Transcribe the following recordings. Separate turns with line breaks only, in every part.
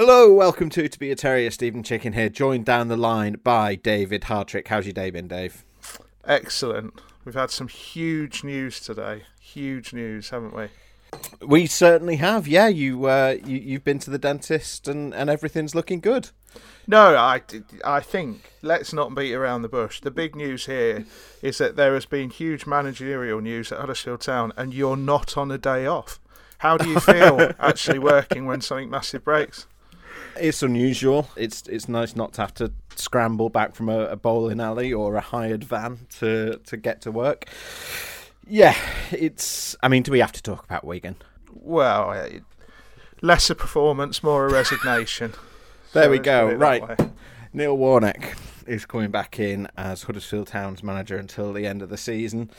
Hello, welcome to To Be a Terrier. Steven Chicken here, joined down the line by David Hartrick. How's your day been, Dave?
Excellent. We've had some huge news today. Huge news, haven't we?
We certainly have. Yeah, you uh, you you've been to the dentist and, and everything's looking good.
No, I, I think let's not beat around the bush. The big news here is that there has been huge managerial news at Huddersfield Town, and you're not on a day off. How do you feel actually working when something massive breaks?
It's unusual. It's it's nice not to have to scramble back from a, a bowling alley or a hired van to to get to work. Yeah, it's. I mean, do we have to talk about Wigan?
Well, eh, lesser performance, more a resignation.
There
So
we go.
put it that
Right. Neil Warnock is coming back in as Huddersfield Town's manager until the end of the season.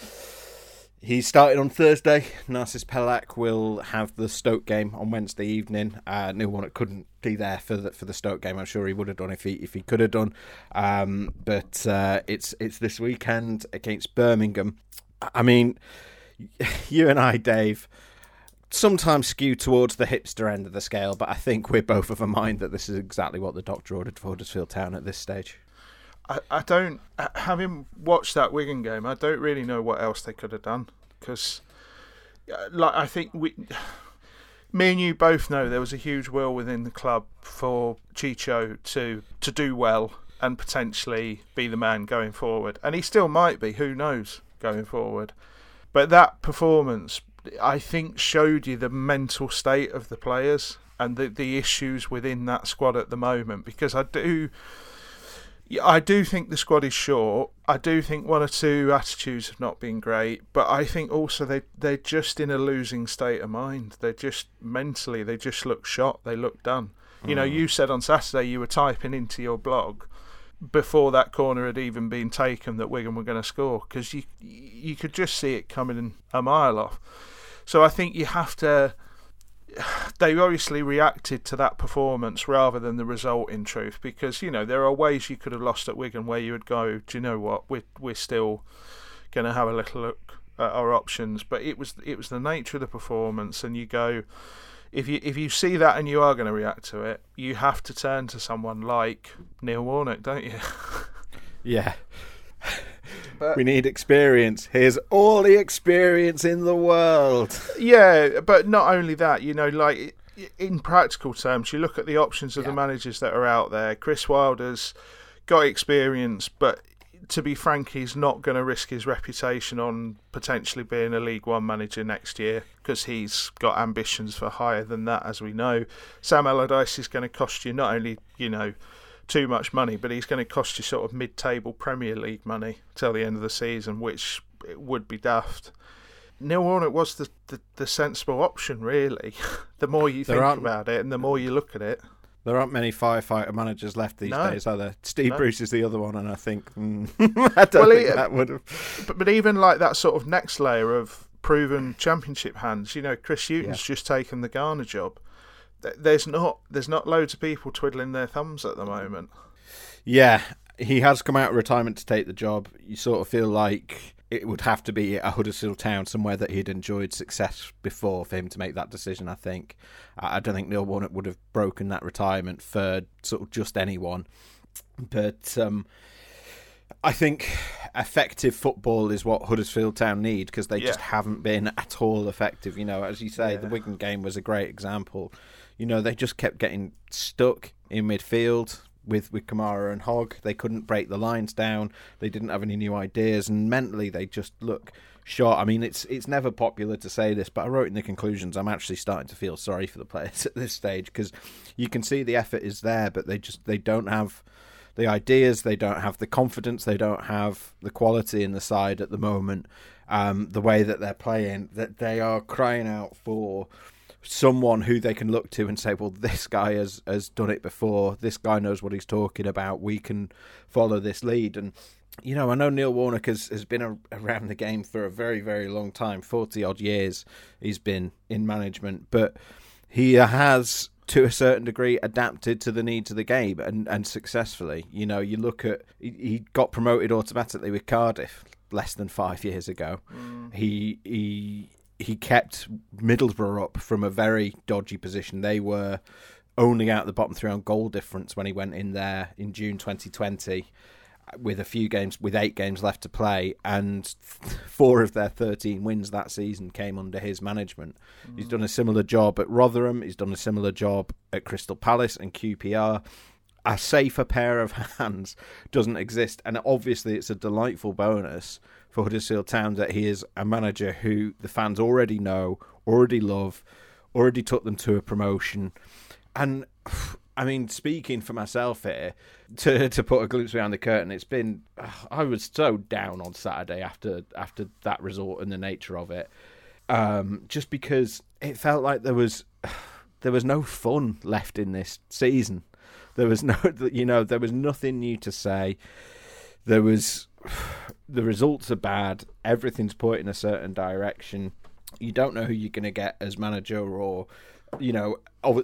He started on Thursday. Narcis Pelach will have the Stoke game on Wednesday evening. Uh, Neil Warnock couldn't be there for the for the Stoke game. I'm sure he would have done if he if he could have done. Um, but uh, it's it's this weekend against Birmingham. I mean, you and I, Dave, sometimes skew towards the hipster end of the scale, but I think we're both of a mind that this is exactly what the doctor ordered for Huddersfield Town at this stage.
I, I don't, uh, having watched that Wigan game, I don't really know what else they could have done because, like, I think we, me and you both know there was a huge will within the club for Chicho to to do well and potentially be the man going forward, and he still might be. Who knows going forward? But that performance, I think, showed you the mental state of the players and the the issues within that squad at the moment. Because I do. Yeah, I do think the squad is short. I do think one or two attitudes have not been great, but I think also they they're just in a losing state of mind. They're just mentally they just look shot. They look done. You know, mm. you said on Saturday you were typing into your blog before that corner had even been taken that Wigan were going to score because you you could just see it coming a mile off. So I think you have to they obviously reacted to that performance rather than the result in truth because you know there are ways you could have lost at Wigan where you would go do you know what? We're, we're still going to have a little look at our options. But it was it was the nature of the performance and you go if you if you see that and you are going to react to it you have to turn to someone like Neil Warnock don't you?
Yeah. We need experience. Here's all the experience in the world.
Yeah, but not only that, you know, like in practical terms, you look at the options of the managers that are out there. Chris Wilder's got experience, but to be frank, he's not going to risk his reputation on potentially being a League One manager next year because he's got ambitions for higher than that, as we know. Sam Allardyce is going to cost you not only, you know, too much money, but he's going to cost you sort of mid-table Premier League money till the end of the season, which would be daft. Neil Warnock was the, the, the sensible option, really. the more you
There
think about it and the more you look at it.
There aren't many firefighter managers left these
No.
days, are there? Steve
No.
Bruce is the other one, and I think mm, I don't
Well,
think
he-
that would have.
But, but even like that sort of next layer of proven championship hands, you know, Chris Hughton's just taken the Ghana job. Th- There's not there's not loads of people twiddling their thumbs at the moment.
Yeah, he has come out of retirement to take the job. You sort of feel like it would have to be a Huddersfield Town, somewhere that he'd enjoyed success before for him to make that decision. I think. I don't think Neil Warnock would have broken that retirement for sort of just anyone. But um, I think effective football is what Huddersfield Town need because they just haven't been at all effective. You know, as you say, the Wigan game was a great example. You know, they just kept getting stuck in midfield with with Kamara and Hogg. They couldn't break the lines down. They didn't have any new ideas, and mentally they just look short. I mean, it's it's never popular to say this, but I wrote in the conclusions. I'm actually starting to feel sorry for the players at this stage because you can see the effort is there, but they just they don't have the ideas, they don't have the confidence, they don't have the quality in the side at the moment. Um, the way that they're playing, that they are crying out for someone who they can look to and say, well, this guy has, has done it before. This guy knows what he's talking about. We can follow this lead. And, you know, I know Neil Warnock has, has been a, around the game for a very, very long time 40 odd years he's been in management, but he has. To a certain degree, adapted to the needs of the game and, and successfully. You know, you look at he, he got promoted automatically with Cardiff less than five years ago. Mm. He he he kept Middlesbrough up from a very dodgy position. They were only out the bottom three on goal difference when he went in there in June 2020 with a few games with eight games left to play and four of their 13 wins that season came under his management. Mm. He's done a similar job at Rotherham, he's done a similar job at Crystal Palace and QPR. A safer pair of hands doesn't exist and obviously it's a delightful bonus for Huddersfield Town that he is a manager who the fans already know, already love, already took them to a promotion. And I mean, speaking for myself here, to to put a glimpse behind the curtain, it's been I was so down on Saturday after after that result and the nature of it, um, just because it felt like there was there was no fun left in this season. There was no, you know, there was nothing new to say. There was the results are bad. Everything's pointing a certain direction. You don't know who you're going to get as manager, or you know,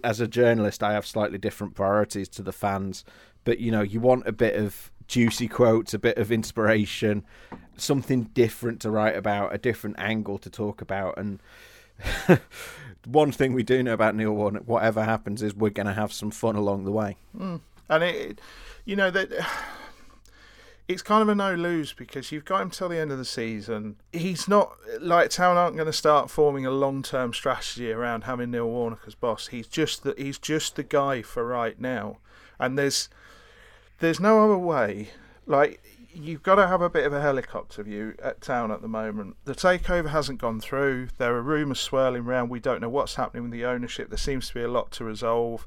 as a journalist, I have slightly different priorities to the fans. But you know, you want a bit of juicy quotes, a bit of inspiration, something different to write about, a different angle to talk about, and. one thing we do know about Neil Warnock, whatever happens, is we're going to have some fun along the way.
Mm. And it, you know that it's kind of a no lose because you've got him till the end of the season. He's not like Town aren't going to start forming a long term strategy around having Neil Warnock as boss. He's just the he's just the guy for right now, and there's there's no other way. Like you've got to have a bit of a helicopter view at Town at the moment. The takeover hasn't gone through. There are rumours swirling around. We don't know what's happening with the ownership. There seems to be a lot to resolve.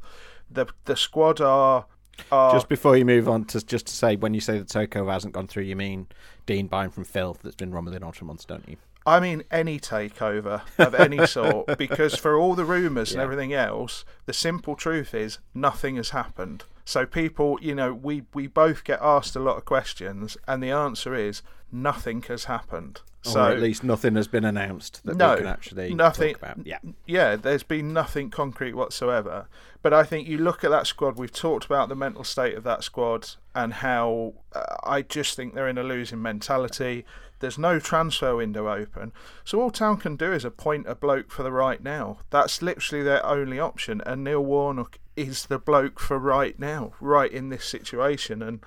The the squad are
uh, just before you move on, to just to say, when you say the takeover hasn't gone through, you mean Dean buying from Phil that's been run within Ultra months, don't you?
I mean any takeover of any sort, because for all the rumours yeah. and everything else, the simple truth is nothing has happened. So people, you know, we, we both get asked a lot of questions, and the answer is nothing has happened.
So or at least nothing has been announced that no, we can actually nothing, talk about. Yeah,
yeah. There's been nothing concrete whatsoever. But I think you look at that squad. We've talked about the mental state of that squad and how uh, I just think they're in a losing mentality. There's no transfer window open, so all Town can do is appoint a bloke for the right now. That's literally their only option, and Neil Warnock is the bloke for right now, right in this situation. And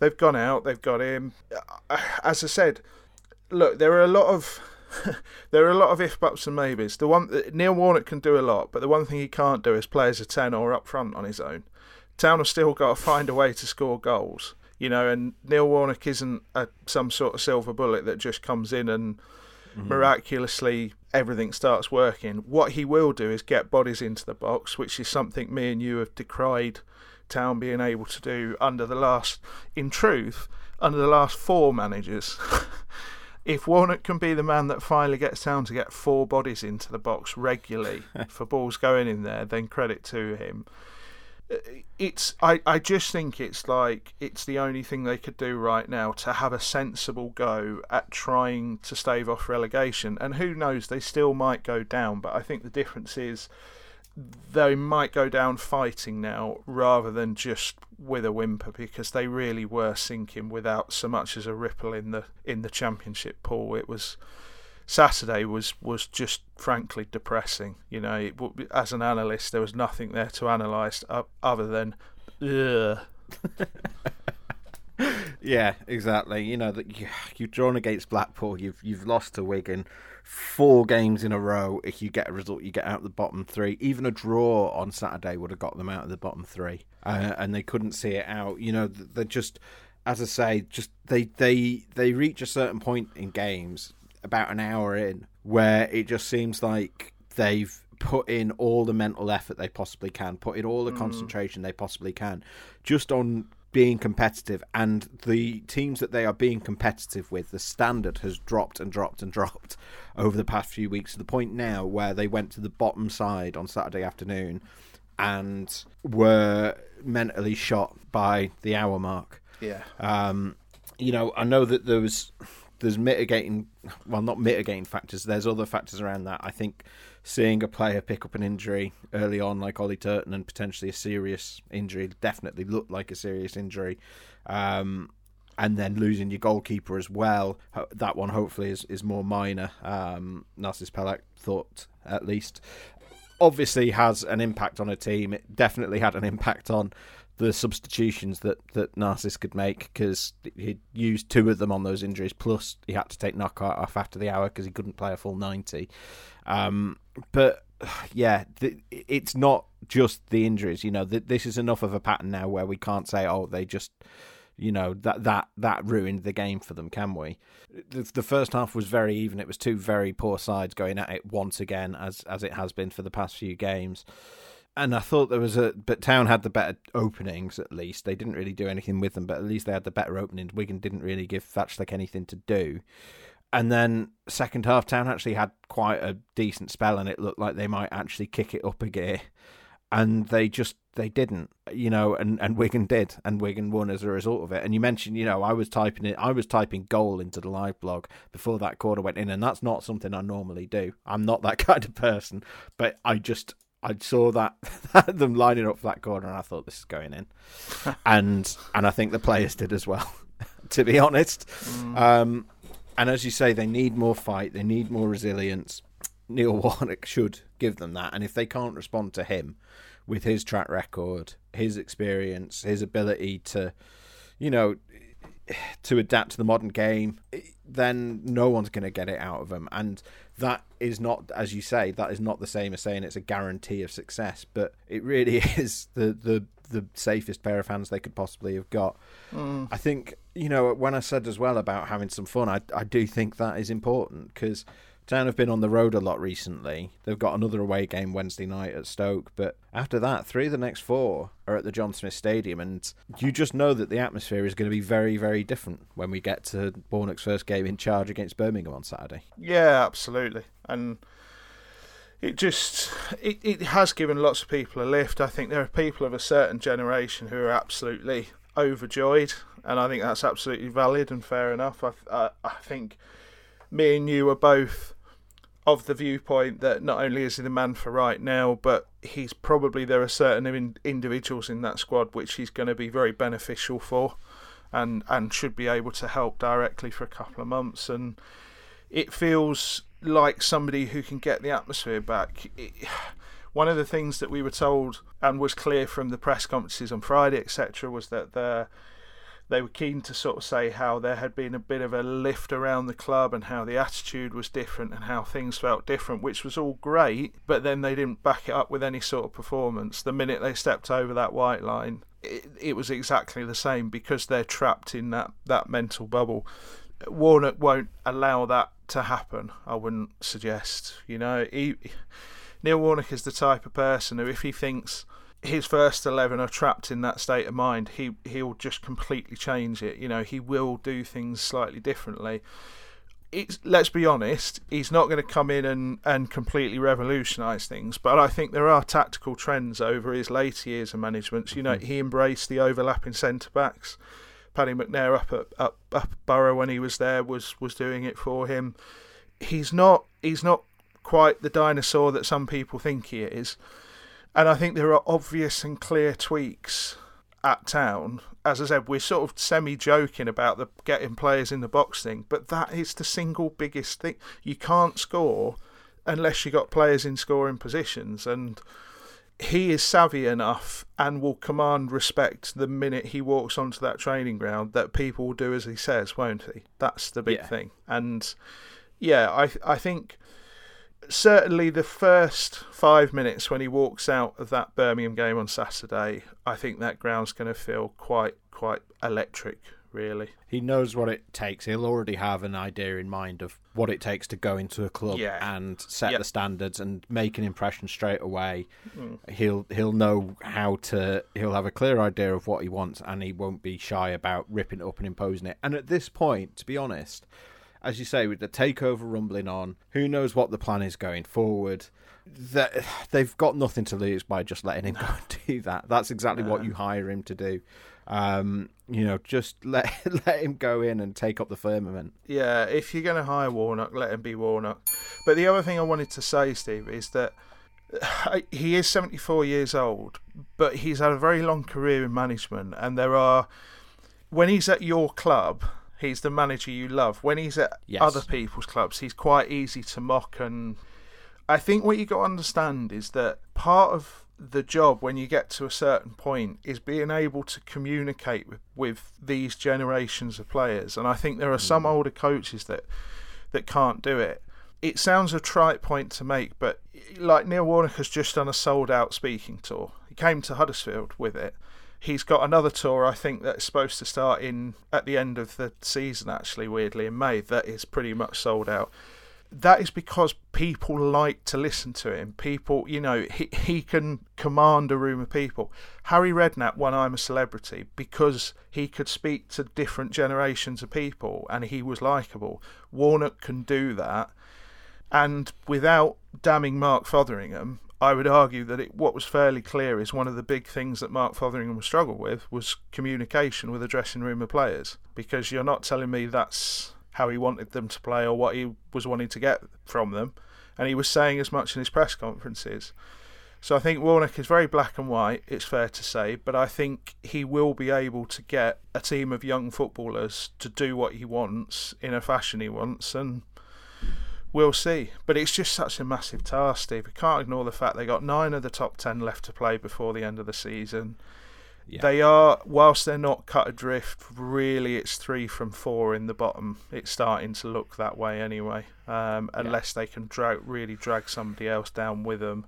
they've gone out, they've got him. Uh, as I said look, there are a lot of there are a lot of if buts and maybes. The one Neil Warnock can do a lot, but the one thing he can't do is play as a ten or up front on his own. Town have still got to find a way to score goals, you know. And Neil Warnock isn't a, some sort of silver bullet that just comes in and mm-hmm. miraculously everything starts working. What he will do is get bodies into the box, which is something me and you have decried Town being able to do under the last, in truth, under the last four managers. if Warnock can be the man that finally gets down to get four bodies into the box regularly for balls going in there, then credit to him. Uh, it's I, I just think it's like it's the only thing they could do right now to have a sensible go at trying to stave off relegation. And who knows, they still might go down, but I think the difference is they might go down fighting now rather than just with a whimper because they really were sinking without so much as a ripple in the in the championship pool. It was Saturday was was just frankly depressing. You know, it, as an analyst, there was nothing there to analyse other than.
yeah, exactly. You know that you, you've drawn against Blackpool, you've you've lost to Wigan four games in a row. If you get a result, you get out of the bottom three. Even a draw on Saturday would have got them out of the bottom three, uh, and they couldn't see it out. You know, they're just, as I say, just they they they reach a certain point in games about an hour in where it just seems like they've put in all the mental effort they possibly can, put in all the mm. concentration they possibly can, just on being competitive, and the teams that they are being competitive with, the standard has dropped and dropped and dropped over the past few weeks to the point now where they went to the bottom side on Saturday afternoon and were mentally shot by the hour mark.
Yeah.
Um, you know, I know that there was there's mitigating, well, not mitigating factors. There's other factors around that. I think seeing a player pick up an injury early on, like Ollie Turton, and potentially a serious injury, definitely looked like a serious injury. Um, and then losing your goalkeeper as well. That one hopefully is, is more minor. Um, Narcis Pelach thought at least. Obviously has an impact on a team. It definitely had an impact on the substitutions that, that Narcis could make because he'd used two of them on those injuries. Plus, he had to take Knockaert off after the hour because he couldn't play a full ninety. Um, but yeah, it's not just the injuries. You know, this is enough of a pattern now where we can't say, oh, they just you know that that that ruined the game for them can we the, the, first half was very even it was two very poor sides going at it once again as as it has been for the past few games and I thought there was a, but Town had the better openings at least. They didn't really do anything with them, but at least they had the better openings. Wigan didn't really give Vaclik anything to do. And then second half, Town actually had quite a decent spell, and it looked like they might actually kick it up a gear. And they just they didn't, you know, and, and Wigan did, and Wigan won as a result of it. And you mentioned, you know, I was typing it, I was typing goal into the live blog before that quarter went in, and that's not something I normally do. I'm not that kind of person, but I just I saw that them lining up for that corner, and I thought this is going in, and and I think the players did as well. to be honest, mm. um, and as you say, they need more fight, they need more resilience. Neil Warnock should give them that, and if they can't respond to him with his track record, his experience, his ability to, you know, to adapt to the modern game, then no one's going to get it out of them. And that is not, as you say, that is not the same as saying it's a guarantee of success. But it really is the the the safest pair of hands they could possibly have got. Mm. I think you know when I said as well about having some fun, I I do think that is important because Town have been on the road a lot recently. They've got another away game Wednesday night at Stoke, but after that, three of the next four are at the John Smith Stadium, and you just know that the atmosphere is going to be very, very different when we get to Warnock's first game in charge against Birmingham on Saturday.
Yeah, absolutely, and it just it, it has given lots of people a lift. I think there are people of a certain generation who are absolutely overjoyed, and I think that's absolutely valid and fair enough. I I, I think me and you are both of the viewpoint that not only is he the man for right now, but he's probably there are certain in, individuals in that squad which he's going to be very beneficial for, and and should be able to help directly for a couple of months. And it feels like somebody who can get the atmosphere back. It, one of the things that we were told and was clear from the press conferences on Friday, etc., was that the they were keen to sort of say how there had been a bit of a lift around the club and how the attitude was different and how things felt different, which was all great, but then they didn't back it up with any sort of performance. The minute they stepped over that white line, it, it was exactly the same because they're trapped in that, that mental bubble. Warnock won't allow that to happen, I wouldn't suggest. You know, he, Neil Warnock is the type of person who, if he thinks his first 11 are trapped in that state of mind, he he'll just completely change it. You know, he will do things slightly differently. It's, let's be honest, he's not going to come in and, and completely revolutionise things, but I think there are tactical trends over his later years of management. You know, mm-hmm. he embraced the overlapping centre backs. Paddy McNair up at up, up Boro when he was there was was doing it for him. He's not he's not quite the dinosaur that some people think he is and I think there are obvious and clear tweaks at town. As I said, we're sort of semi joking about the getting players in the box thing, but that is the single biggest thing. You can't score unless you've got players in scoring positions, and he is savvy enough and will command respect the minute he walks onto that training ground that people will do as he says, won't he? That's the big yeah. thing. And yeah, I I think certainly the first five minutes when he walks out of that Birmingham game on Saturday, I think that ground's going to feel quite quite electric really.
He knows what it takes. He'll already have an idea in mind of what it takes to go into a club
Yeah.
and set
Yep.
the standards and make an impression straight away. Hmm. He'll he'll know how to. He'll have a clear idea of what he wants, and he won't be shy about ripping it up and imposing it. And at this point, to be honest, as you say, with the takeover rumbling on, who knows what the plan is going forward? That they've got nothing to lose by just letting him go and do that. That's exactly what you hire him to do. Um, you know, just let let him go in and take up the firmament.
Yeah, if you're going to hire Warnock, let him be Warnock. But the other thing I wanted to say, Steve, is that he is 74 years old, but he's had a very long career in management, and there are when he's at your club, he's the manager you love. When he's at
Yes.
other people's clubs, he's quite easy to mock and I think what you got to understand is that part of the job when you get to a certain point is being able to communicate with, with these generations of players. And I think there are hmm. some older coaches that that can't do it. It sounds a trite point to make, but like Neil Warnock has just done a sold out speaking tour. He came to Huddersfield with it. He's got another tour, I think, that's supposed to start in at the end of the season, actually, weirdly, in May, that is pretty much sold out that is because people like to listen to him. People, you know, he, he can command a room of people. Harry Redknapp won I'm a Celebrity because he could speak to different generations of people and he was likable. Warnock can do that. And without damning Mark Fotheringham, I would argue that it, what was fairly clear is one of the big things that Mark Fotheringham struggled with was communication with a dressing room of players. Because you're not telling me that's how he wanted them to play or what he was wanting to get from them. And he was saying as much in his press conferences. So I think Warnock is very black and white, it's fair to say, but I think he will be able to get a team of young footballers to do what he wants in a fashion he wants, and we'll see. But it's just such a massive task, Steve. We can't ignore the fact they got nine of the top ten left to play before the end of the season.
Yeah.
They are, whilst they're not cut adrift, really it's three from four in the bottom. It's starting to look that way anyway, um, unless they can drag, really drag somebody else down with them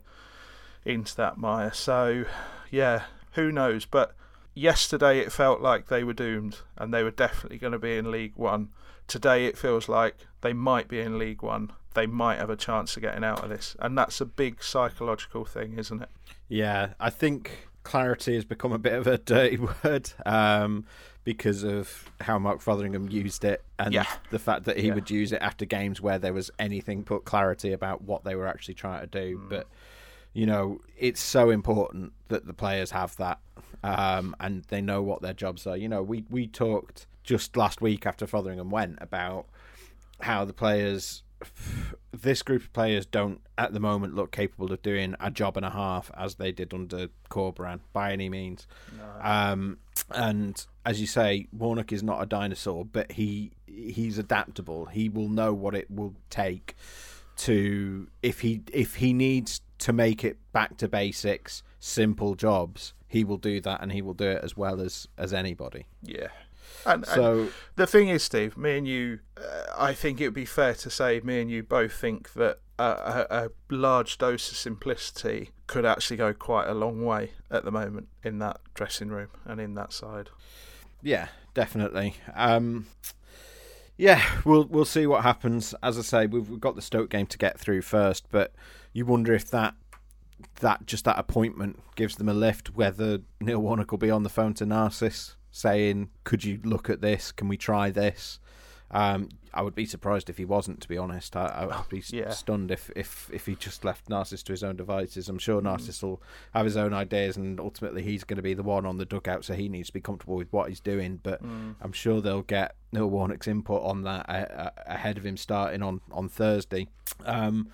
into that mire. So, yeah, who knows? But yesterday it felt like they were doomed and they were definitely going to be in League One. Today it feels like they might be in League One. They might have a chance of getting out of this. And that's a big psychological thing, isn't it?
Yeah, I think clarity has become a bit of a dirty word um, because of how Mark Fotheringham used it and
Yeah.
the fact that he
Yeah.
would use it after games where there was anything but clarity about what they were actually trying to do.
Mm.
But you know, it's so important that the players have that um, and they know what their jobs are. You know, we we talked just last week after Fotheringham went about how the players this group of players don't at the moment look capable of doing a job and a half as they did under Corberan by any means. Um, and as you say, Warnock is not a dinosaur, but he he's adaptable. He will know what it will take to if he if he needs to make it back to basics, simple jobs. He will do that, and he will do it as well as as anybody.
Yeah. And, and
So
the thing is, Steve, me and you, uh, I think it would be fair to say, me and you both think that a, a, a large dose of simplicity could actually go quite a long way at the moment in that dressing room and in that side.
Yeah, definitely. Um, yeah, we'll we'll see what happens. As I say, we've, we've got the Stoke game to get through first, but you wonder if that that just that appointment gives them a lift. Whether Neil Warnock will be on the phone to Narcissus saying, "Could you look at this? Can we try this?" Um, I would be surprised if he wasn't. To be honest, I, I would be
Yeah.
stunned if, if if he just left Narcissus to his own devices. I'm sure Narcissus will have his own ideas, and ultimately he's going to be the one on the dugout, so he needs to be comfortable with what he's doing. But I'm sure they'll get Neil Warnock's input on that uh, uh, ahead of him starting on on Thursday. Um,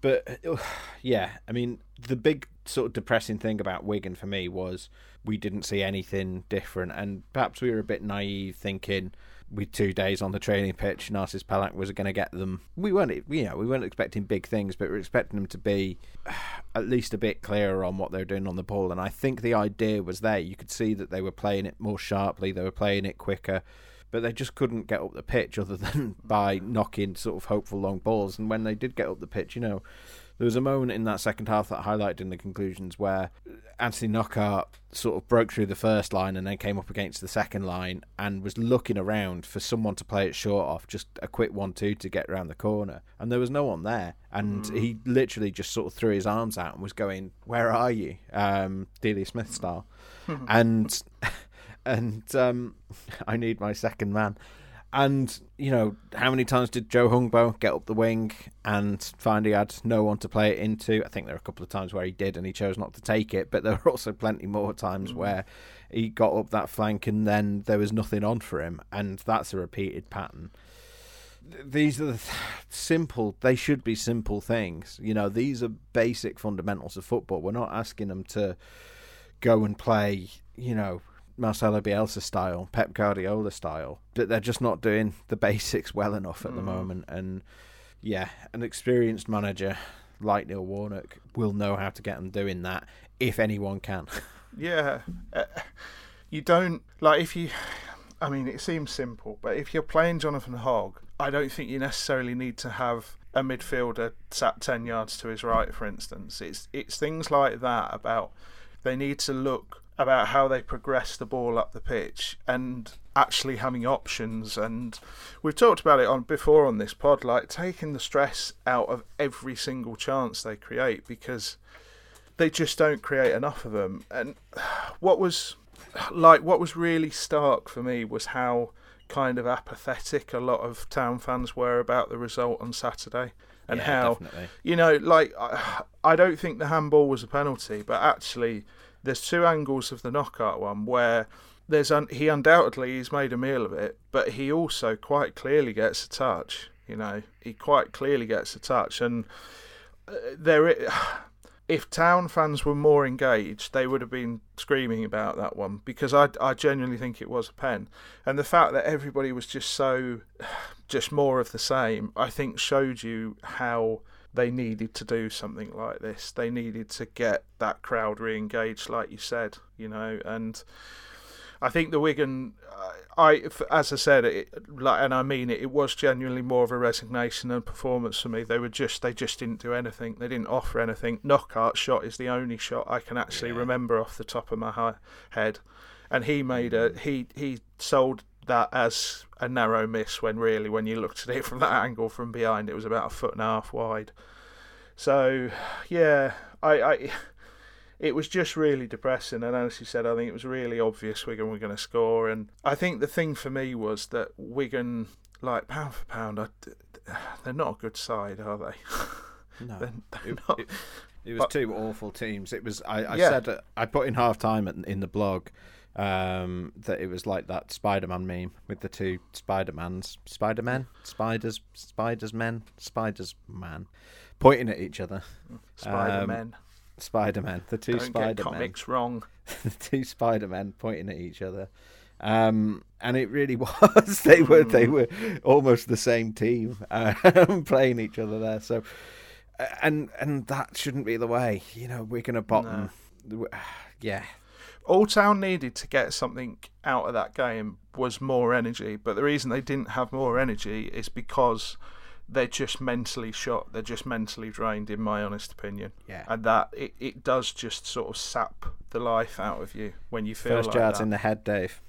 but yeah, I mean, the big sort of depressing thing about Wigan for me was we didn't see anything different, and perhaps we were a bit naive thinking with two days on the training pitch, Narcis Pelach was going to get them. We weren't, you know, we weren't expecting big things, but we were expecting them to be at least a bit clearer on what they were doing on the ball. And I think the idea was there. You could see that they were playing it more sharply, they were playing it quicker, but they just couldn't get up the pitch other than by knocking sort of hopeful long balls. And when they did get up the pitch, you know, There was a moment in that second half that I highlighted in the conclusions where Anthony Knockaert sort of broke through the first line and then came up against the second line and was looking around for someone to play it short off, just a quick one-two to get around the corner, and there was no one there, and mm. he literally just sort of threw his arms out and was going, "Where are you?" Um, Delia Smith style, and and um, I need my second man. And, you know, how many times did Joe Hungbo get up the wing and find he had no one to play it into? I think there are a couple of times where he did and he chose not to take it, but there were also plenty more times mm. where he got up that flank and then there was nothing on for him. And that's a repeated pattern. These are the th- simple, they should be simple things. You know, these are basic fundamentals of football. We're not asking them to go and play, you know, Marcelo Bielsa style, Pep Guardiola style, but they're just not doing the basics well enough at mm. the moment. And yeah, an experienced manager like Neil Warnock will know how to get them doing that if anyone can.
yeah, uh, you don't like if you. I mean, it seems simple, but if you're playing Jonathan Hogg, I don't think you necessarily need to have a midfielder sat ten yards to his right, for instance. It's it's things like that about they need to look about how they progress the ball up the pitch and actually having options and we've talked about it on before on this pod like taking the stress out of every single chance they create because they just don't create enough of them and what was like what was really stark for me was how kind of apathetic a lot of town fans were about the result on Saturday and
yeah,
how
definitely.
you know like I, I don't think the handball was a penalty but actually there's two angles of the Knockaert one where there's un- he undoubtedly he's made a meal of it, but he also quite clearly gets a touch. You know, he quite clearly gets a touch, and uh, there. If town fans were more engaged, they would have been screaming about that one because I, I genuinely think it was a pen, and the fact that everybody was just so, just more of the same, I think showed you how they needed to do something like this. They needed to get that crowd re-engaged, like you said, you know. And I think the Wigan, I as I said, it, like, and I mean it, it was genuinely more of a resignation and performance for me. They were just, they just didn't do anything. They didn't offer anything. Knockaert shot is the only shot I can actually yeah. remember off the top of my head, and he made a mm. he he sold that as a narrow miss when really, when you looked at it from that angle from behind, it was about a foot and a half wide. So, yeah, I, I it was just really depressing. And as you said, I think it was really obvious Wigan were going to score. And I think the thing for me was that Wigan, like pound for pound, I, they're not a good side, are they?
No, they're, they're it, it, it, was but, two awful teams. It was. I, I yeah. said uh, I put in half time in the blog um, that it was like that Spider-Man meme with the two Spider-Mans, Spider-Man, spiders, spiders men, spiders man, pointing at each other.
Spider-Man. Um,
Spider-Man, the 2
Don't
Spider-Men.
Get comics wrong.
the two Spider-Men pointing at each other. Um, and it really was. they were they hmm. were almost the same team uh, playing each other there. So, uh, and and that shouldn't be the way. You know, we're gonna bottom. No. Yeah,
all Town needed to get something out of that game was more energy. But the reason they didn't have more energy is because they're just mentally shot. They're just mentally drained, in my honest opinion.
Yeah.
And that it, it does just sort of sap the life out of you when you feel
First
like
yards
that.
in the head, Dave.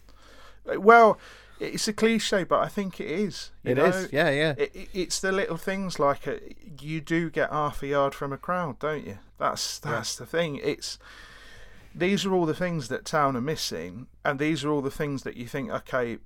Uh, well, it's a cliche, but I think it is.
It
know?
is. Yeah, yeah.
It, it's the little things like a, you do get half a yard from a crowd, don't you? That's that's yeah. the thing. It's these are all the things that Town are missing, and these are all the things that you think, okay,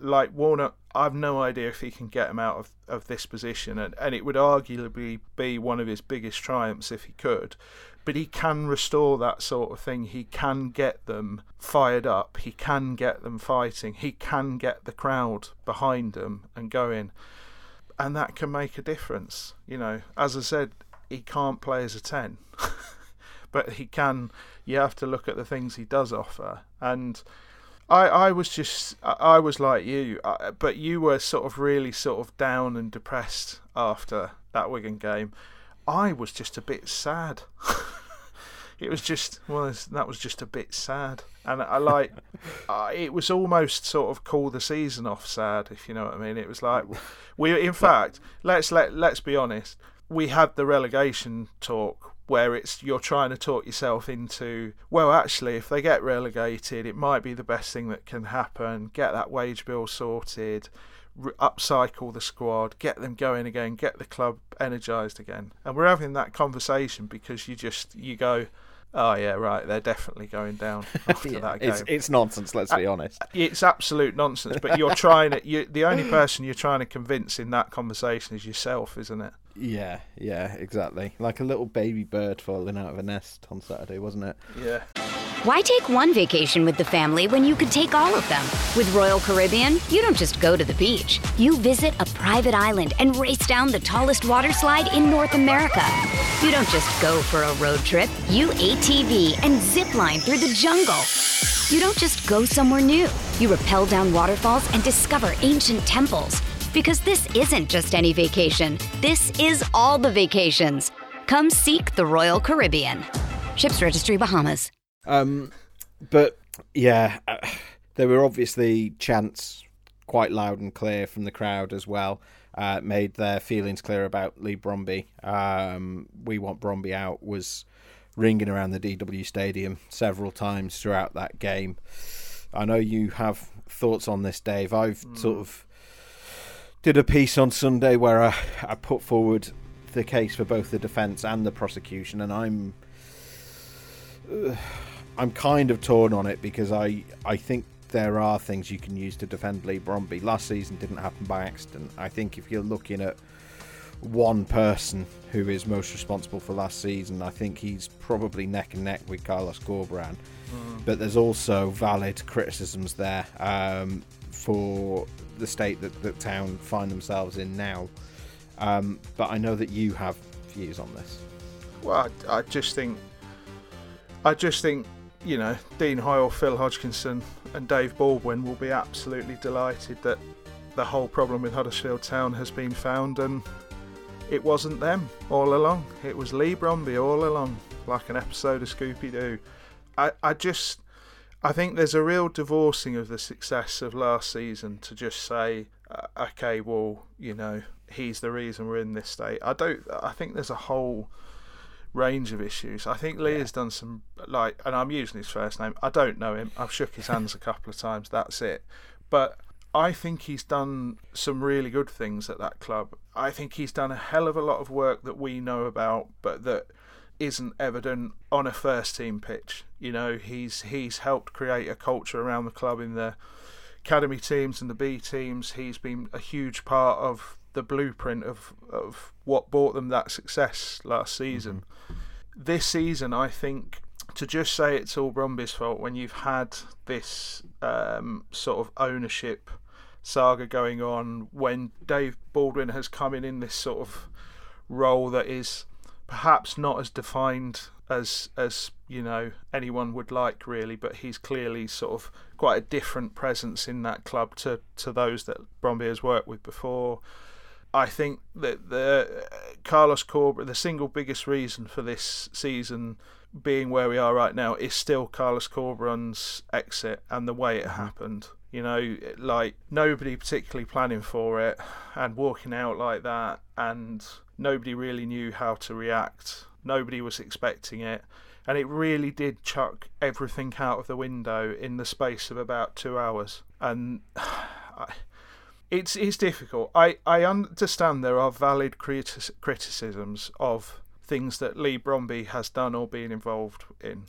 like Warner, I've no idea if he can get him out of, of this position, and, and it would arguably be one of his biggest triumphs if he could. But he can restore that sort of thing. He can get them fired up. He can get them fighting. He can get the crowd behind them and going. And that can make a difference. You know, as I said, he can't play as a 10. but he can you have to look at the things he does offer. And I, I was just, I was like you, uh, but you were sort of really sort of down and depressed after that Wigan game. I was just a bit sad. it was just, well, that was just a bit sad, and I like, uh, it was almost sort of call the season off sad, if you know what I mean. It was like, we, in fact, let's let let's be honest, we had the relegation talk where it's you're trying to talk yourself into well actually if they get relegated it might be the best thing that can happen get that wage bill sorted re- upcycle the squad get them going again get the club energized again and we're having that conversation because you just you go oh yeah right they're definitely going down after
Yeah,
that game
it's it's nonsense. Let's be honest.
it's absolute nonsense but you're trying to you the only person you're trying to convince in that conversation is yourself isn't it
Yeah, yeah, exactly. Like a little baby bird falling out of a nest on Saturday, wasn't it?
yeah
Why take one vacation with the family when you could take all of them? With Royal Caribbean, you don't just go to the beach. You visit a private island and race down the tallest water slide in North America. You don't just go for a road trip. You ATV and zip line through the jungle. You don't just go somewhere new. You rappel down waterfalls and discover ancient temples. Because this isn't just any vacation. This is all the vacations. Come seek the Royal Caribbean. Ships Registry Bahamas.
Um, but yeah, uh, there were obviously chants quite loud and clear from the crowd as well. Uh, made their feelings clear about Leigh Bromby. Um, we want Bromby out was ringing around the DW Stadium several times throughout that game. I know you have thoughts on this, Dave. I've sort of did a piece on Sunday where I, I put forward the case for both the defence and the prosecution, and I'm I'm kind of torn on it because I I think there are things you can use to defend Leigh Bromby. Last season didn't happen by accident. I think if you're looking at one person who is most responsible for last season, I think he's probably neck and neck with Carlos Corberan. But there's also valid criticisms there um, for the state that the town find themselves in now. Um, but I know that you have views on this.
Well, I, I just think, I just think, you know, Dean Hoyle, Phil Hodgkinson, and Dave Baldwin will be absolutely delighted that the whole problem with Huddersfield Town has been found, and it wasn't them all along. It was Leigh Bromby all along, like an episode of Scooby Doo. I, I just, I think there's a real divorcing of the success of last season to just say, uh, okay, well, you know, he's the reason we're in this state. I don't. I think there's a whole range of issues. I think Leigh has done some like, and I'm using his first name. I don't know him. I've shook his hands a couple of times. That's it. But I think he's done some really good things at that club. I think he's done a hell of a lot of work that we know about, but that isn't evident on a first team pitch. You know, he's he's helped create a culture around the club in the academy teams and the B teams. He's been a huge part of the blueprint of of what brought them that success last season. This season, I think to just say it's all Bromby's fault when you've had this um, sort of ownership saga going on, when Dave Baldwin has come in in this sort of role that is perhaps not as defined as as you know anyone would like really, but he's clearly sort of quite a different presence in that club to to those that Bromby has worked with before. I think that the uh, Carlos Corber, the single biggest reason for this season being where we are right now, is still Carlos Corberan's exit and the way it happened. You know, like nobody particularly planning for it, and walking out like that, and nobody really knew how to react. Nobody was expecting it, and it really did chuck everything out of the window in the space of about two hours. And it's it's difficult. I, I understand there are valid criti- criticisms of things that Leigh Bromby has done or been involved in,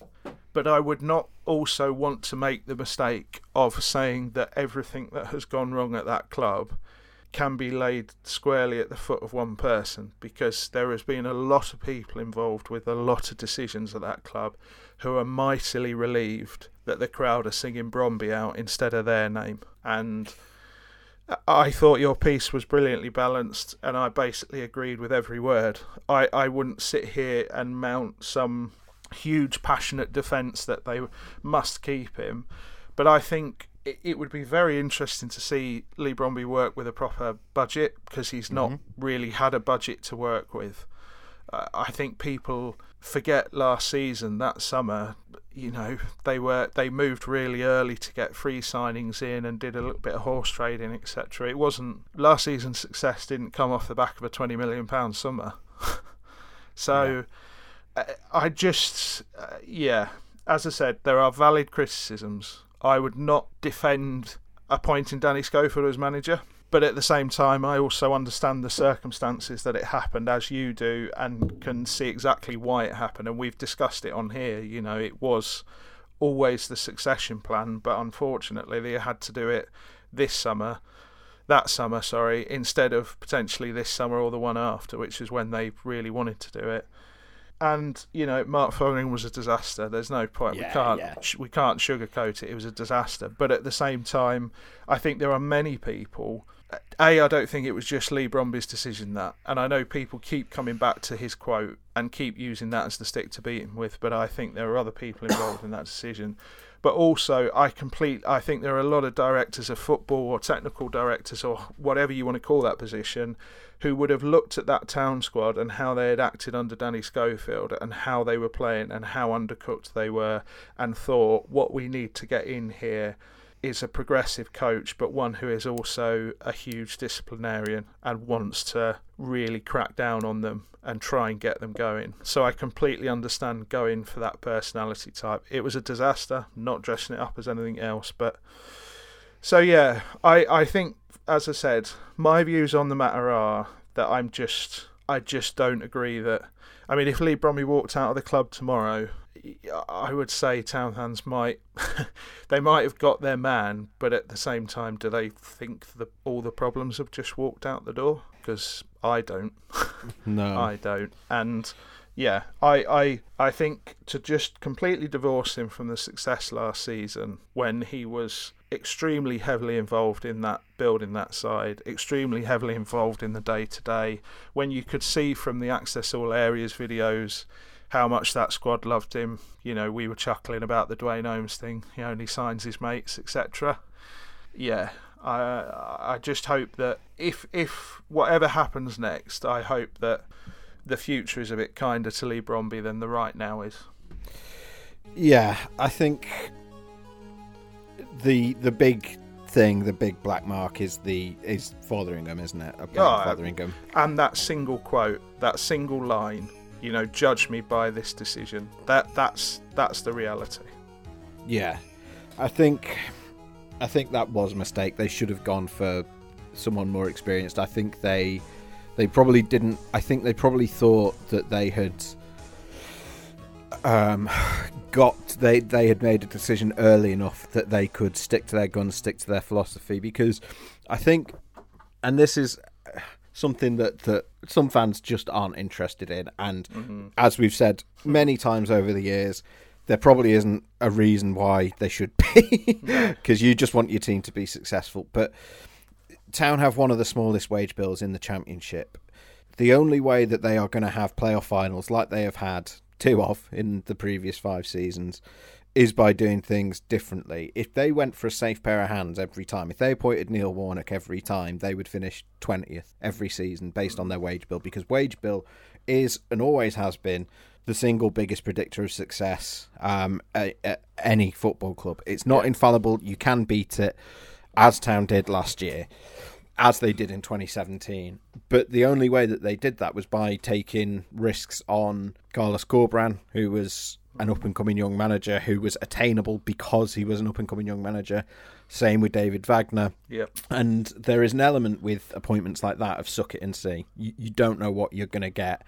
but I would not also want to make the mistake of saying that everything that has gone wrong at that club can be laid squarely at the foot of one person because there has been a lot of people involved with a lot of decisions at that club who are mightily relieved that the crowd are singing Bromby out instead of their name and I thought your piece was brilliantly balanced, and I basically agreed with every word. I, I wouldn't sit here and mount some huge passionate defence that they must keep him, but I think it, it would be very interesting to see Leigh Bromby work with a proper budget because he's not really had a budget to work with. Uh, I think people forget last season that summer you know they were they moved really early to get free signings in and did a little bit of horse trading etc it wasn't last season's success didn't come off the back of a 20 million pound summer So uh, I just, uh, yeah, as I said, there are valid criticisms. I would not defend appointing Danny Schofield as manager. But at the same time, I also understand the circumstances that it happened, as you do, and can see exactly why it happened. And we've discussed it on here. You know, it was always the succession plan, but unfortunately, they had to do it this summer, that summer, sorry, instead of potentially this summer or the one after, which is when they really wanted to do it and you know Mark Fotheringham was a disaster. There's no point.
Yeah,
we can't
yeah.
we can't sugarcoat it. It was a disaster. But at the same time, I think there are many people. A, I don't think it was just Leigh Bromby's decision that, and I know people keep coming back to his quote and keep using that as the stick to beat him with. But I think there are other people involved in that decision. But also, I complete. I think there are a lot of directors of football or technical directors or whatever you want to call that position who would have looked at that town squad and how they had acted under Danny Schofield and how they were playing and how undercooked they were and thought what we need to get in here is a progressive coach but one who is also a huge disciplinarian and wants to really crack down on them and try and get them going. So I completely understand going for that personality type. It was a disaster, not dressing it up as anything else, but so yeah, I I think as I said, my views on the matter are that I'm just I just don't agree that. I mean, if Leigh Bromby walked out of the club tomorrow, I would say Townhands might they might have got their man, but at the same time, do they think that all the problems have just walked out the door? Because I don't.
No.
I don't. And yeah, I, I I think to just completely divorce him from the success last season when he was extremely heavily involved in that building that side, extremely heavily involved in the day to day, when you could see from the Access All Areas videos how much that squad loved him. You know, we were chuckling about the Duane Holmes thing. He only signs his mates, etc. Yeah, I I just hope that if if whatever happens next, I hope that the future is a bit kinder to Leigh Bromby than the right now is.
Yeah, I think the the big thing, the big black mark is the is Fotheringham, isn't it? About
Oh,
Fotheringham.
And that single quote, that single line, you know, judge me by this decision. That that's that's the reality.
Yeah, I think I think that was a mistake. They should have gone for someone more experienced. I think they they probably didn't. I think they probably thought that they had um, got they they had made a decision early enough that they could stick to their guns, stick to their philosophy. Because I think, and this is something that that some fans just aren't interested in. And mm-hmm. as we've said many times over the years, there probably isn't a reason why they should be, because you just want your team to be successful. But Town have one of the smallest wage bills in the championship. The only way that they are going to have playoff finals, like they have had two of in the previous five seasons, is by doing things differently. If they went for a safe pair of hands every time, if they appointed Neil Warnock every time, they would finish 20th every season based on their wage bill because wage bill is and always has been the single biggest predictor of success um, at, at any football club. It's not infallible. You can beat it, as Town did last year, as they did in 2017. But the only way that they did that was by taking risks on Carlos Corberán, who was an up and coming young manager who was attainable because he was an up and coming young manager. Same with David Wagner.
Yep.
And there is an element with appointments like that of suck it and see. You, you don't know what you're going to get.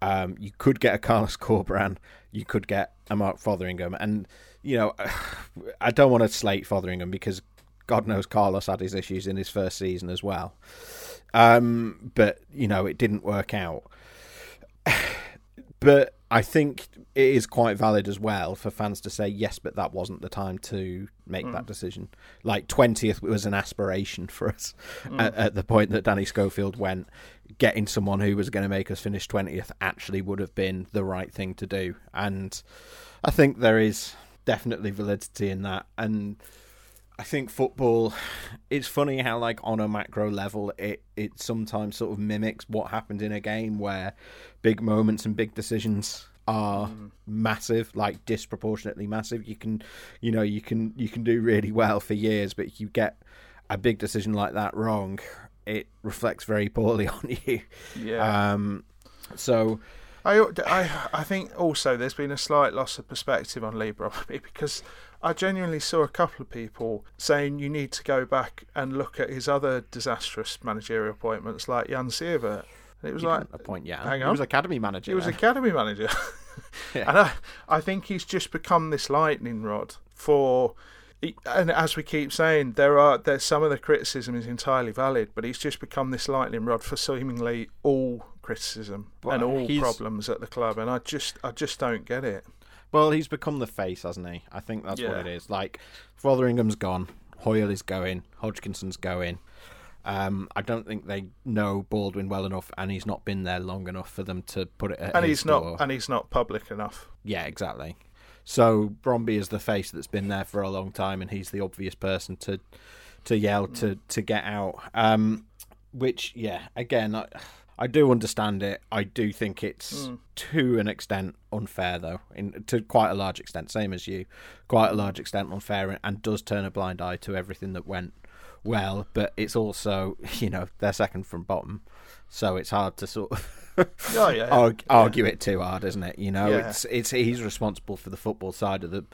Um, you could get a Carlos Corberán, you could get a Mark Fotheringham, and you know, I don't want to slate Fotheringham because God knows Carlos had his issues in his first season as well. Um, but you know, it didn't work out. but I think it is quite valid as well for fans to say yes, but that wasn't the time to make that decision. Like twentieth was an aspiration for us at, at the point that Danny Schofield went. Getting someone who was going to make us finish twentieth actually would have been the right thing to do, and I think there is definitely validity in that. And I think football, it's funny how like on a macro level, it it sometimes sort of mimics what happened in a game where big moments and big decisions are massive, like disproportionately massive. You can, you know, you can you can do really well for years, but if you get a big decision like that wrong, it reflects very poorly on you.
Yeah.
Um, so
I, I, I think also there's been a slight loss of perspective on Leigh probably because I genuinely saw a couple of people saying you need to go back and look at his other disastrous managerial appointments like Jan Siewert. And it was
You
like
appoint yeah.
hang
He was academy manager.
he was academy manager.
Yeah.
And I, I think he's just become this lightning rod for. And as we keep saying, there are there's some of the criticism is entirely valid, but he's just become this lightning rod for seemingly all criticism
But
and all problems at the club, and I just I just don't get it.
Well, he's become the face, hasn't he? I think that's what it is. Like, Fotheringham's gone, Hoyle is going, Hodgkinson's going. Um, I don't think they know Baldwin well enough, and he's not been there long enough for them to put it at
And he's not and he's not public enough.
Yeah, exactly. So Bromby is the face that's been there for a long time, and he's the obvious person to to yell to to get out. Um, which, yeah, again, I, I do understand it. I do think it's hmm. to an extent unfair, though, in to quite a large extent. Same as you, quite a large extent unfair, and, and does turn a blind eye to everything that went well. But it's also, you know, they're second from bottom, so it's hard to sort of.
Oh yeah,
argue, argue it too hard, isn't it? You know,
Yeah.
it's it's he's responsible for the football side of the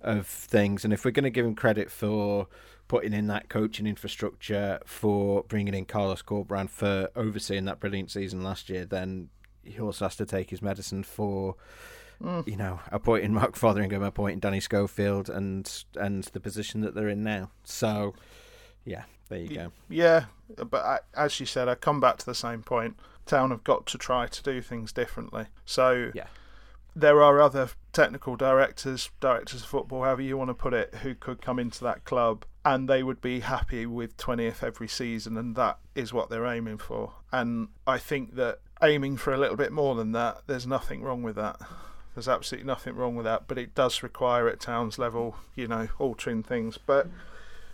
of things, and if we're going to give him credit for putting in that coaching infrastructure, for bringing in Carlos Corberán, for overseeing that brilliant season last year, then he also has to take his medicine for.
Mm.
You know, appointing Mark Fotheringham, appointing Danny Schofield, and and the position that they're in now. So, yeah, there you go.
Yeah, but I, as you said, I come back to the same point. Town have got to try to do things differently. So
Yeah.
there are other technical directors, directors of football, however you want to put it, who could come into that club and they would be happy with 20th every season, and that is what they're aiming for. And I think that aiming for a little bit more than that, there's nothing wrong with that. There's absolutely nothing wrong with that, but it does require at Town's level, you know, altering things. But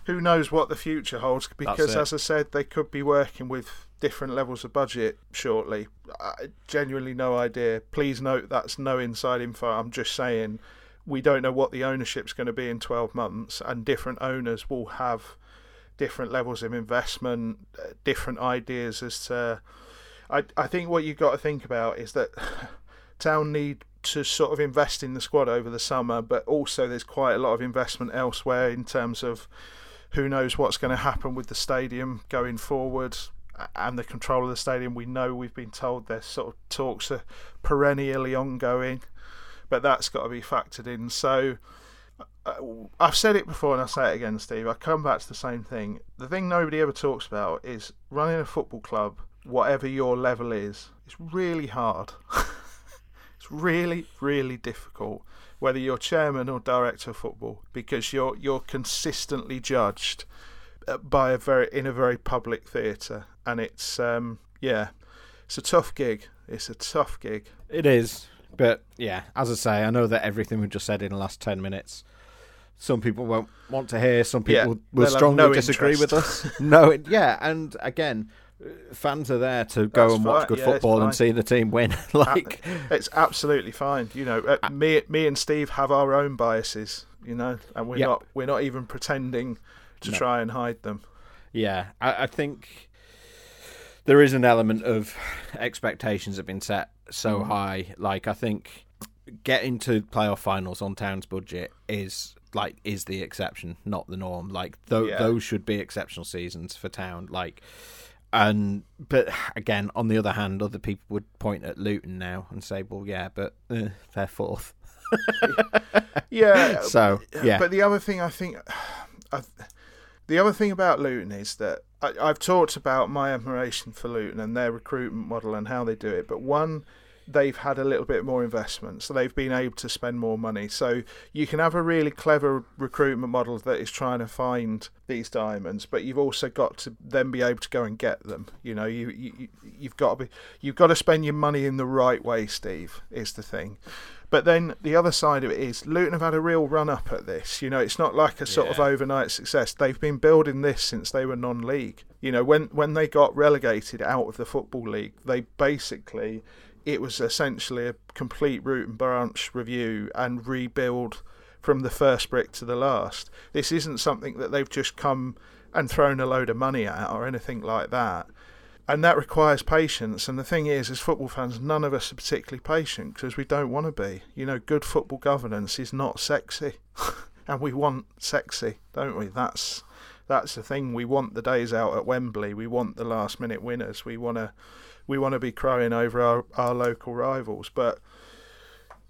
who knows what the future holds? Because, as I said, they could be working with different levels of budget shortly. I genuinely no idea. Please note that's no inside info. I'm just saying we don't know what the ownership's going to be in 12 months, and different owners will have different levels of investment, uh, different ideas as to. I I think what you've got to think about is that Town need to sort of invest in the squad over the summer, but also there's quite a lot of investment elsewhere in terms of who knows what's going to happen with the stadium going forward and the control of the stadium. We know we've been told there's sort of talks are perennially ongoing, but that's got to be factored in. So uh, I've said it before and I'll say it again, Steve. I come back to the same thing. The thing nobody ever talks about is running a football club, whatever your level is, it's really hard. it's really, really difficult, whether you're chairman or director of football, because you're you're consistently judged uh, by a very in a very public theatre, and it's um, yeah, it's a tough gig. It's a tough gig.
It is, but yeah, as I say, I know that everything we've just said in the last ten minutes, some people won't want to hear. Some people will
they'll
strongly
no
disagree with us. no, it, yeah, and again, uh, fans are there to go
That's
and watch
fine,
good
yeah,
football and see the team win. like,
It's absolutely fine. You know, uh, me me and Steve have our own biases. You know, and we're
Yep.
not we're not even pretending to
No.
try and hide them.
yeah, I, I think there is an element of expectations have been set so high. Like, I think getting to playoff finals on Town's budget is like is the exception, not the norm. Like, tho-
Yeah.
those should be exceptional seasons for Town. Like, and but again, on the other hand, other people would point at Luton now and say, "Well, yeah, but uh, they're fourth.
Yeah.
So yeah,
But the other thing I think, I, the other thing about Luton is that I, I've talked about my admiration for Luton and their recruitment model and how they do it. But one, they've had a little bit more investment, so they've been able to spend more money. So you can have a really clever recruitment model that is trying to find these diamonds, but you've also got to then be able to go and get them. You know, you, you you've got to be you've got to spend your money in the right way. Steve is the thing. But then the other side of it is Luton have had a real run up at this. You know, it's not like a sort of overnight success. They've been building this since they were non-league. You know, when when they got relegated out of the football league, they basically it was essentially a complete root and branch review and rebuild from the first brick to the last. This isn't something that they've just come and thrown a load of money at or anything like that. And that requires patience. And the thing is, as football fans, none of us are particularly patient because we don't want to be. You know, good football governance is not sexy, and we want sexy, don't we? That's that's the thing. We want the days out at Wembley. We want the last minute winners. We want to we want to be crowing over our, our local rivals, but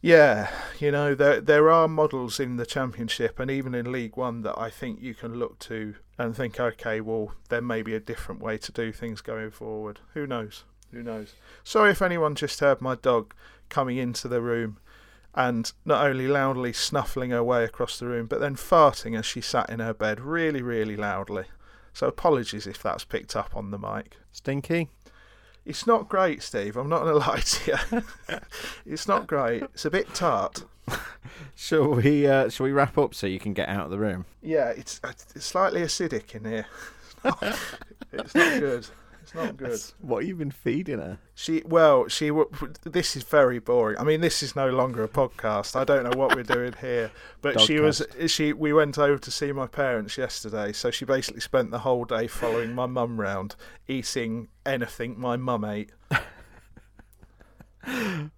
yeah, you know there there are models in the championship and even in League One that I think you can look to and think, okay, well there may be a different way to do things going forward. Who knows? Who knows? Sorry if anyone just heard my dog coming into the room and not only loudly snuffling her way across the room, but then farting as she sat in her bed really, really loudly. So apologies if that's picked up on the mic.
Stinky.
It's not great, Steve. I'm not going to lie to you. it's not great. It's a bit tart.
Shall we? Uh, shall we wrap up so you can get out of the room?
Yeah, it's, it's slightly acidic in here. it's not good. It's not good.
What have you been feeding her?
She well, she. This is very boring. I mean, this is no longer a podcast. I don't know what we're doing here, but she was. She. We went over to see my parents yesterday, so she basically spent the whole day following my mum round, eating anything my mum ate.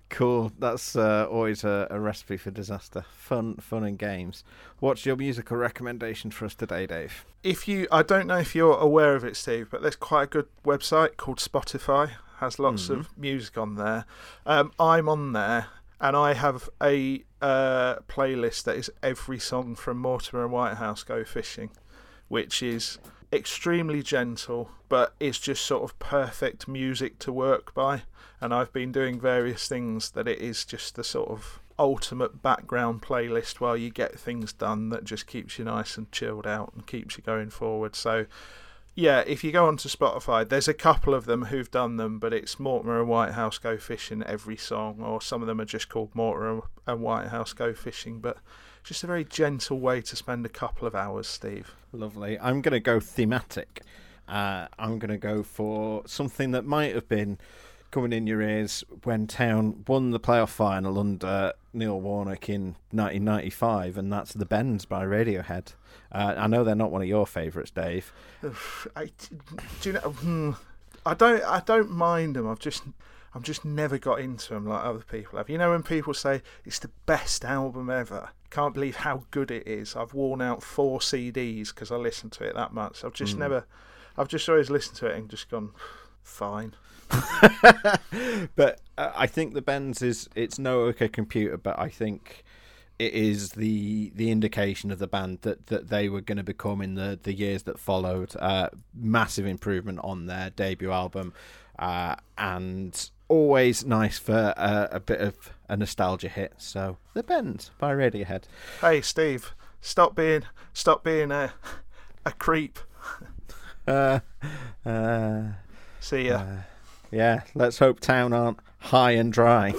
Cool. That's uh, always a, a, recipe for disaster. Fun, fun and games. What's your musical recommendation for us today, Dave?
If you, I don't know if you're aware of it, Steve, but there's quite a good website called Spotify. Has lots mm-hmm. of music on there. Um, I'm on there, and I have a uh, playlist that is every song from Mortimer and Whitehouse Go Fishing, which is extremely gentle, but it's just sort of perfect music to work by and I've been doing various things that it is just the sort of ultimate background playlist while you get things done that just keeps you nice and chilled out and keeps you going forward. So, yeah, if you go onto Spotify, there's a couple of them who've done them, but it's Mortimer and Whitehouse Go Fishing every song, or some of them are just called Mortimer and Whitehouse Go Fishing, but just a very gentle way to spend a couple of hours, Steve.
Lovely. I'm going to go thematic. Uh, I'm going to go for something that might have been coming in your ears when Town won the playoff final under Neil Warnock in 1995, and that's The Bends by Radiohead. Uh, I know they're not one of your favourites, Dave.
I, do you know? Hmm, I don't. I don't mind them. I've just. I've just never got into them like other people have. You know, when people say it's the best album ever, can't believe how good it is. I've worn out four CDs because I listened to it that much. I've just mm. never. I've just always listened to it and just gone, fine.
but uh, I think the Bends is it's no OK Computer, but I think it is the the indication of the band that, that they were going to become in the, the years that followed. Uh, massive improvement on their debut album, uh, and always nice for uh, a bit of a nostalgia hit. So the Bends by Radiohead.
Hey Steve, stop being stop being a a creep.
Uh, uh,
See ya.
Uh, yeah, let's hope town aren't high and dry.